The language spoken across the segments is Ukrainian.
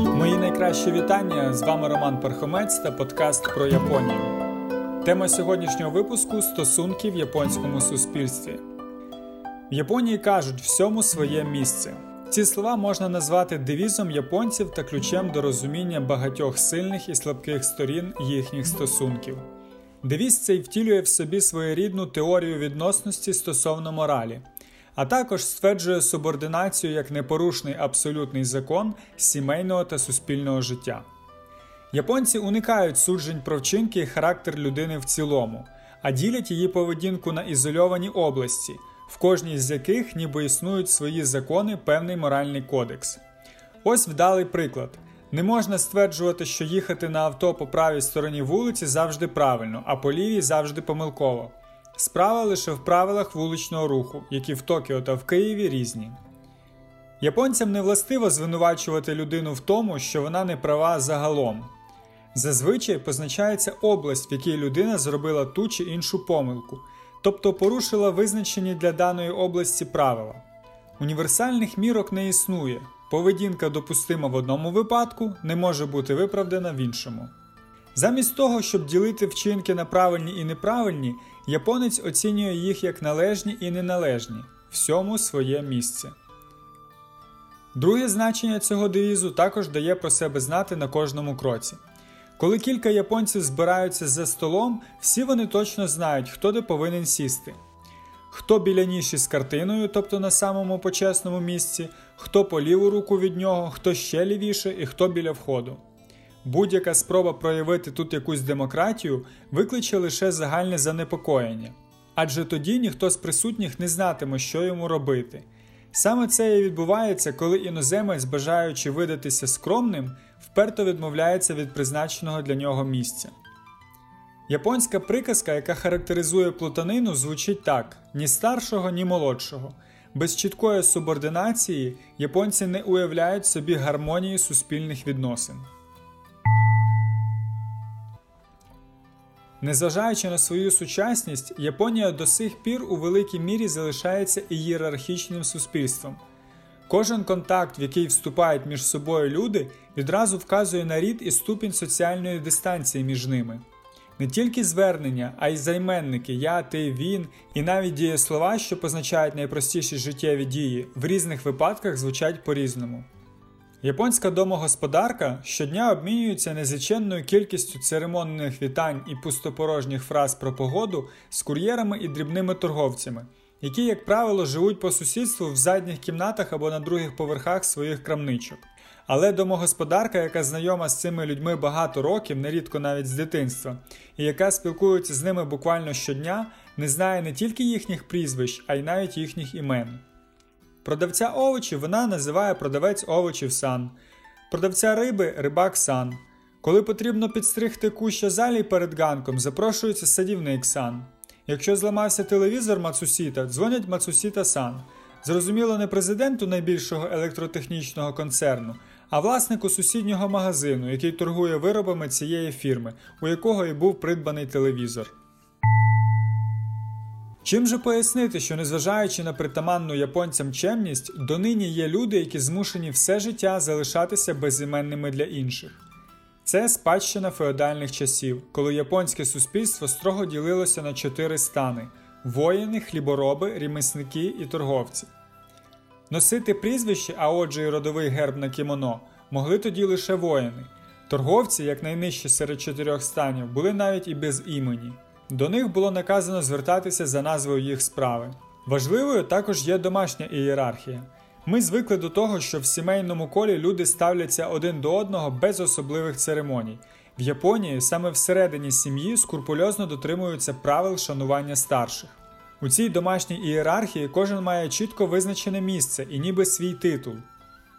Мої найкращі вітання. З вами Роман Пархомець та подкаст про Японію. Тема сьогоднішнього випуску стосунки в японському суспільстві. В Японії кажуть всьому своє місце. Ці слова можна назвати девізом японців та ключем до розуміння багатьох сильних і слабких сторін їхніх стосунків. Девіз цей втілює в собі своєрідну теорію відносності стосовно моралі а також стверджує субординацію як непорушний абсолютний закон сімейного та суспільного життя. Японці уникають суджень про вчинки і характер людини в цілому, а ділять її поведінку на ізольовані області, в кожній з яких ніби існують свої закони, певний моральний кодекс. Ось вдалий приклад. Не можна стверджувати, що їхати на авто по правій стороні вулиці завжди правильно, а по лівій завжди помилково. Справа лише в правилах вуличного руху, які в Токіо та в Києві різні. Японцям не властиво звинувачувати людину в тому, що вона не права загалом. Зазвичай позначається область, в якій людина зробила ту чи іншу помилку, тобто порушила визначені для даної області правила. Універсальних мірок не існує, поведінка допустима в одному випадку не може бути виправдана в іншому. Замість того, щоб ділити вчинки на правильні і неправильні, японець оцінює їх як належні і неналежні, всьому своє місце. Друге значення цього девізу також дає про себе знати на кожному кроці. Коли кілька японців збираються за столом, всі вони точно знають, хто де повинен сісти. Хто біля ніші з картиною, тобто на самому почесному місці, хто по ліву руку від нього, хто ще лівіше і хто біля входу. Будь-яка спроба проявити тут якусь демократію викличе лише загальне занепокоєння, адже тоді ніхто з присутніх не знатиме, що йому робити. Саме це і відбувається, коли іноземець, бажаючи видатися скромним, вперто відмовляється від призначеного для нього місця. Японська приказка, яка характеризує плутанину, звучить так: ні старшого, ні молодшого. Без чіткої субординації японці не уявляють собі гармонії суспільних відносин. Незважаючи на свою сучасність, Японія до сих пір у великій мірі залишається ієрархічним суспільством. Кожен контакт, в який вступають між собою люди, відразу вказує на рід і ступінь соціальної дистанції між ними. Не тільки звернення, а й займенники я, ти, він, і навіть дієслова, що позначають найпростіші життєві дії, в різних випадках звучать по-різному. Японська домогосподарка щодня обмінюється незліченною кількістю церемонних вітань і пустопорожніх фраз про погоду з кур'єрами і дрібними торговцями, які, як правило, живуть по сусідству в задніх кімнатах або на других поверхах своїх крамничок. Але домогосподарка, яка знайома з цими людьми багато років, нерідко навіть з дитинства, і яка спілкується з ними буквально щодня, не знає не тільки їхніх прізвищ, а й навіть їхніх імен. Продавця овочів вона називає продавець овочів сан, продавця риби рибак сан. Коли потрібно підстригти куща залі перед ганком, запрошується садівник сан. Якщо зламався телевізор Мацусіта, дзвонять Мацусіта сан. Зрозуміло, не президенту найбільшого електротехнічного концерну, а власнику сусіднього магазину, який торгує виробами цієї фірми, у якого і був придбаний телевізор. Чим же пояснити, що незважаючи на притаманну японцям чемність, донині є люди, які змушені все життя залишатися безіменними для інших? Це спадщина феодальних часів, коли японське суспільство строго ділилося на чотири стани: воїни, хлібороби, ремісники і торговці. Носити прізвище, а отже, й родовий герб на кімоно, могли тоді лише воїни. Торговці, як найнижчі серед чотирьох станів, були навіть і без імені. До них було наказано звертатися за назвою їх справи. Важливою також є домашня ієрархія. Ми звикли до того, що в сімейному колі люди ставляться один до одного без особливих церемоній. В Японії саме всередині сім'ї скрупульозно дотримуються правил шанування старших. У цій домашній ієрархії кожен має чітко визначене місце і ніби свій титул.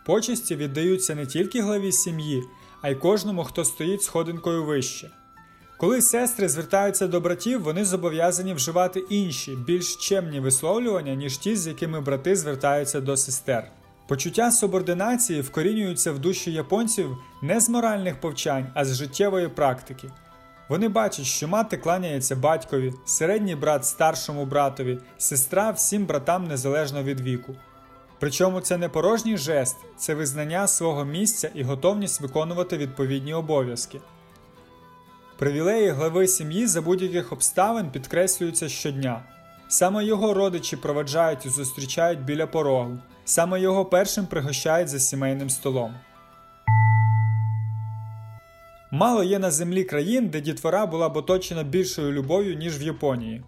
Почесті віддаються не тільки главі сім'ї, а й кожному, хто стоїть сходинкою вище. Коли сестри звертаються до братів, вони зобов'язані вживати інші, більш чемні висловлювання, ніж ті, з якими брати звертаються до сестер. Почуття субординації вкорінюються в душі японців не з моральних повчань, а з життєвої практики. Вони бачать, що мати кланяється батькові, середній брат старшому братові, сестра всім братам незалежно від віку. Причому це не порожній жест, це визнання свого місця і готовність виконувати відповідні обов'язки. Привілеї глави сім'ї за будь-яких обставин підкреслюються щодня. Саме його родичі проведжають і зустрічають біля порогу, саме його першим пригощають за сімейним столом. Мало є на землі країн, де дітвора була б оточена більшою любов'ю, ніж в Японії.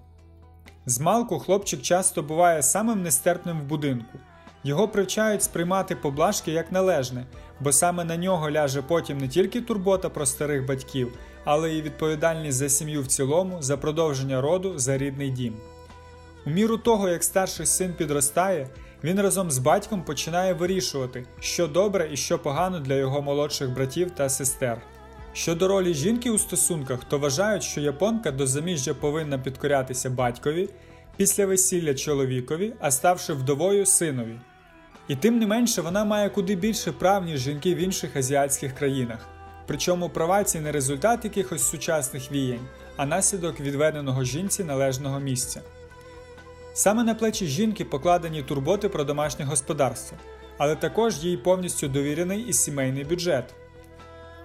Змалку хлопчик часто буває самим нестерпним в будинку. Його привчають сприймати поблажки як належне, бо саме на нього ляже потім не тільки турбота про старих батьків, але й відповідальність за сім'ю в цілому, за продовження роду, за рідний дім. У міру того, як старший син підростає, він разом з батьком починає вирішувати, що добре і що погано для його молодших братів та сестер. Щодо ролі жінки у стосунках, то вважають, що японка до заміжжя повинна підкорятися батькові, після весілля чоловікові, а ставши вдовою синові. І тим не менше вона має куди більше прав, ніж жінки в інших азіатських країнах. Причому права ці не результат якихось сучасних віянь, а наслідок відведеного жінці належного місця. Саме на плечі жінки покладені турботи про домашнє господарство, але також їй повністю довірений і сімейний бюджет.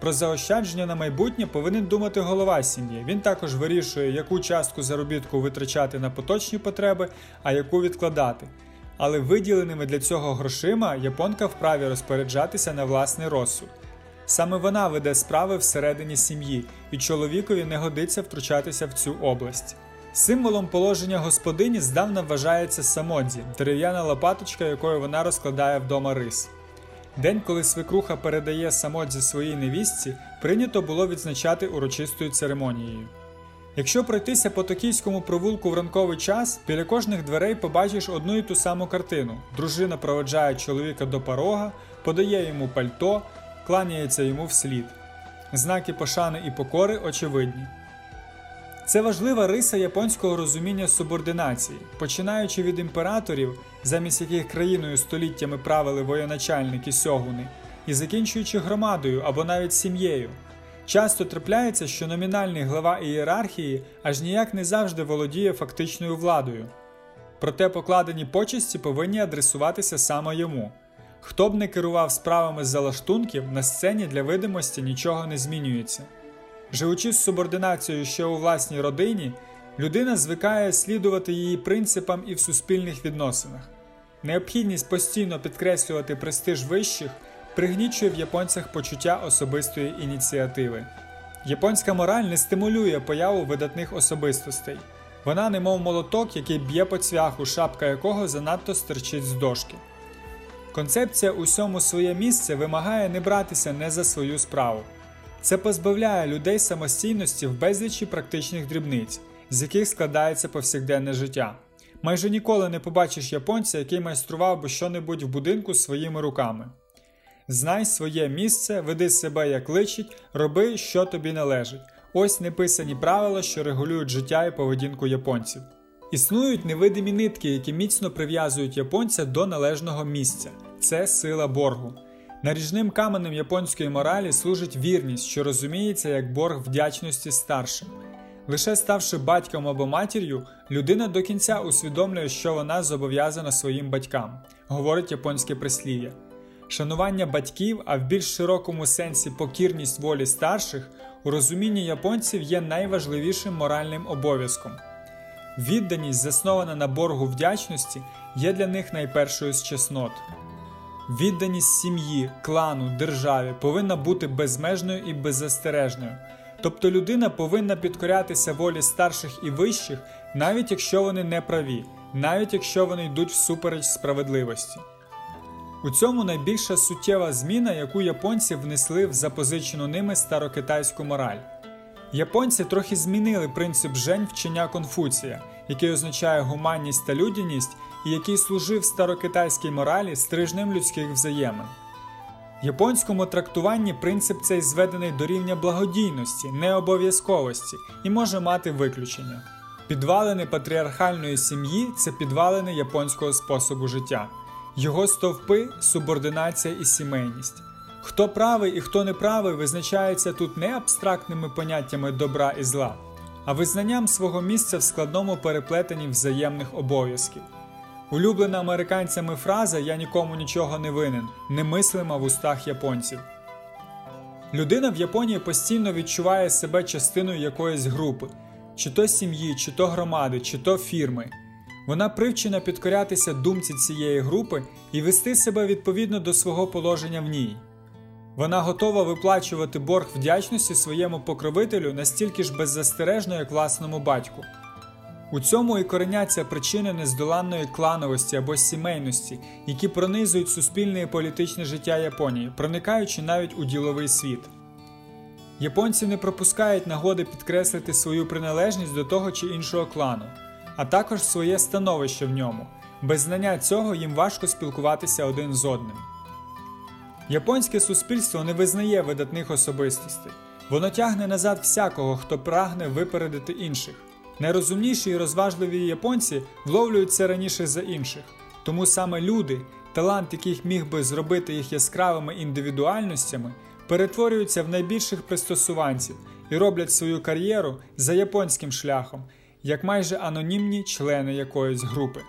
Про заощадження на майбутнє повинен думати голова сім'ї. Він також вирішує, яку частку заробітку витрачати на поточні потреби, а яку відкладати. Але виділеними для цього грошима японка вправі розпоряджатися на власний розсуд. Саме вона веде справи всередині сім'ї, і чоловікові не годиться втручатися в цю область. Символом положення господині здавна вважається самодзі, дерев'яна лопаточка, якою вона розкладає вдома рис. День, коли свекруха передає самодзі своїй невістці, прийнято було відзначати урочистою церемонією. Якщо пройтися по токійському провулку в ранковий час, біля кожних дверей побачиш одну і ту саму картину: дружина проведжає чоловіка до порога, подає йому пальто, кланяється йому вслід. Знаки пошани і покори очевидні. Це важлива риса японського розуміння субординації, починаючи від імператорів, замість яких країною століттями правили воєначальники сьогуни, і закінчуючи громадою або навіть сім'єю. Часто трапляється, що номінальний глава ієрархії аж ніяк не завжди володіє фактичною владою. Проте покладені почесті повинні адресуватися саме йому. Хто б не керував справами з залаштунків, на сцені для видимості нічого не змінюється. Живучи з субординацією ще у власній родині, людина звикає слідувати її принципам і в суспільних відносинах. Необхідність постійно підкреслювати престиж вищих пригнічує в японцях почуття особистої ініціативи. Японська мораль не стимулює появу видатних особистостей. Вона немов молоток, який б'є по цвяху, шапка якого занадто стерчить з дошки. Концепція усьому своє місце вимагає не братися не за свою справу. Це позбавляє людей самостійності в безлічі практичних дрібниць, з яких складається повсякденне життя. Майже ніколи не побачиш японця, який майстрував би щонебудь в будинку своїми руками. Знай своє місце, веди себе як личить, роби, що тобі належить. Ось неписані правила, що регулюють життя і поведінку японців. Існують невидимі нитки, які міцно прив'язують японця до належного місця це сила боргу. Наріжним каменем японської моралі служить вірність, що розуміється як борг вдячності старшим. Лише ставши батьком або матір'ю, людина до кінця усвідомлює, що вона зобов'язана своїм батькам, говорить японське прислів'я. Шанування батьків, а в більш широкому сенсі покірність волі старших, у розумінні японців є найважливішим моральним обов'язком. Відданість, заснована на боргу вдячності, є для них найпершою з чеснот. Відданість сім'ї, клану, державі повинна бути безмежною і беззастережною. Тобто людина повинна підкорятися волі старших і вищих, навіть якщо вони не праві, навіть якщо вони йдуть всупереч справедливості. У цьому найбільша суттєва зміна, яку японці внесли в запозичену ними старокитайську мораль. Японці трохи змінили принцип жень вчення Конфуція, який означає гуманність та людяність, який служив старокитайській моралі стрижнем людських взаємин. В японському трактуванні принцип цей зведений до рівня благодійності, необов'язковості і може мати виключення. Підвалини патріархальної сім'ї це підвалини японського способу життя, його стовпи субординація і сімейність. Хто правий і хто неправий визначається тут не абстрактними поняттями добра і зла, а визнанням свого місця в складному переплетенні взаємних обов'язків. Улюблена американцями фраза Я нікому нічого не винен, немислима в устах японців. Людина в Японії постійно відчуває себе частиною якоїсь групи, чи то сім'ї, чи то громади, чи то фірми. Вона привчена підкорятися думці цієї групи і вести себе відповідно до свого положення в ній. Вона готова виплачувати борг вдячності своєму покровителю настільки ж беззастережно, як власному батьку. У цьому і кореняться причини нездоланної клановості або сімейності, які пронизують суспільне і політичне життя Японії, проникаючи навіть у діловий світ. Японці не пропускають нагоди підкреслити свою приналежність до того чи іншого клану, а також своє становище в ньому. Без знання цього їм важко спілкуватися один з одним. Японське суспільство не визнає видатних особистостей. Воно тягне назад всякого, хто прагне випередити інших. Найрозумніші і розважливі японці вловлюють це раніше за інших. Тому саме люди, талант яких міг би зробити їх яскравими індивідуальностями, перетворюються в найбільших пристосуванців і роблять свою кар'єру за японським шляхом, як майже анонімні члени якоїсь групи.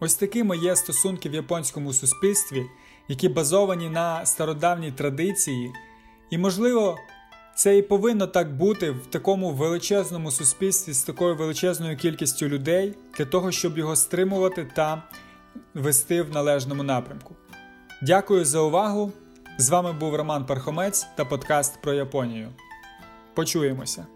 Ось такими є стосунки в японському суспільстві, які базовані на стародавній традиції, і, можливо, це і повинно так бути в такому величезному суспільстві з такою величезною кількістю людей для того, щоб його стримувати та вести в належному напрямку. Дякую за увагу! З вами був Роман Пархомець та подкаст про Японію. Почуємося!